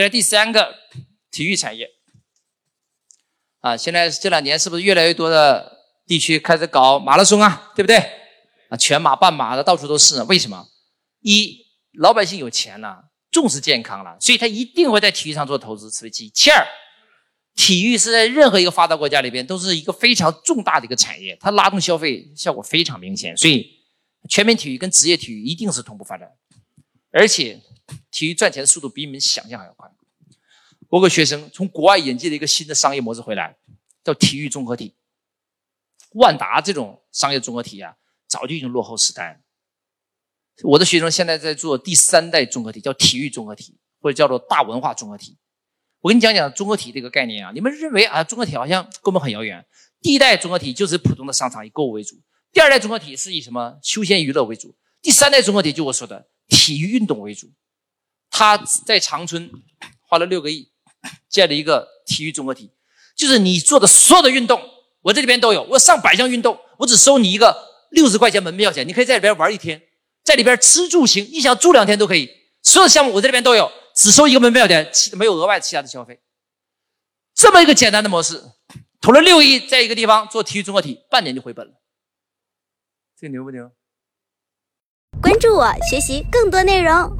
再来第三个，体育产业。啊，现在这两年是不是越来越多的地区开始搞马拉松啊？对不对？啊，全马、半马的到处都是。为什么？一，老百姓有钱了，重视健康了，所以他一定会在体育上做投资，此为其一。其二，体育是在任何一个发达国家里边都是一个非常重大的一个产业，它拉动消费效果非常明显，所以全民体育跟职业体育一定是同步发展，而且体育赚钱的速度比你们想象还要快。我个学生从国外引进了一个新的商业模式回来，叫体育综合体。万达这种商业综合体啊，早就已经落后时代了。我的学生现在在做第三代综合体，叫体育综合体，或者叫做大文化综合体。我跟你讲讲综合体这个概念啊，你们认为啊，综合体好像跟我们很遥远。第一代综合体就是普通的商场以购物为主，第二代综合体是以什么休闲娱乐为主，第三代综合体就我说的体育运动为主。他在长春花了六个亿。建了一个体育综合体，就是你做的所有的运动，我这里边都有。我上百项运动，我只收你一个六十块钱门票钱，你可以在里边玩一天，在里边吃住行，你想住两天都可以。所有的项目我这里边都有，只收一个门票钱，其没有额外其他的消费。这么一个简单的模式，投了六亿在一个地方做体育综合体，半年就回本了。这牛不牛？关注我，学习更多内容。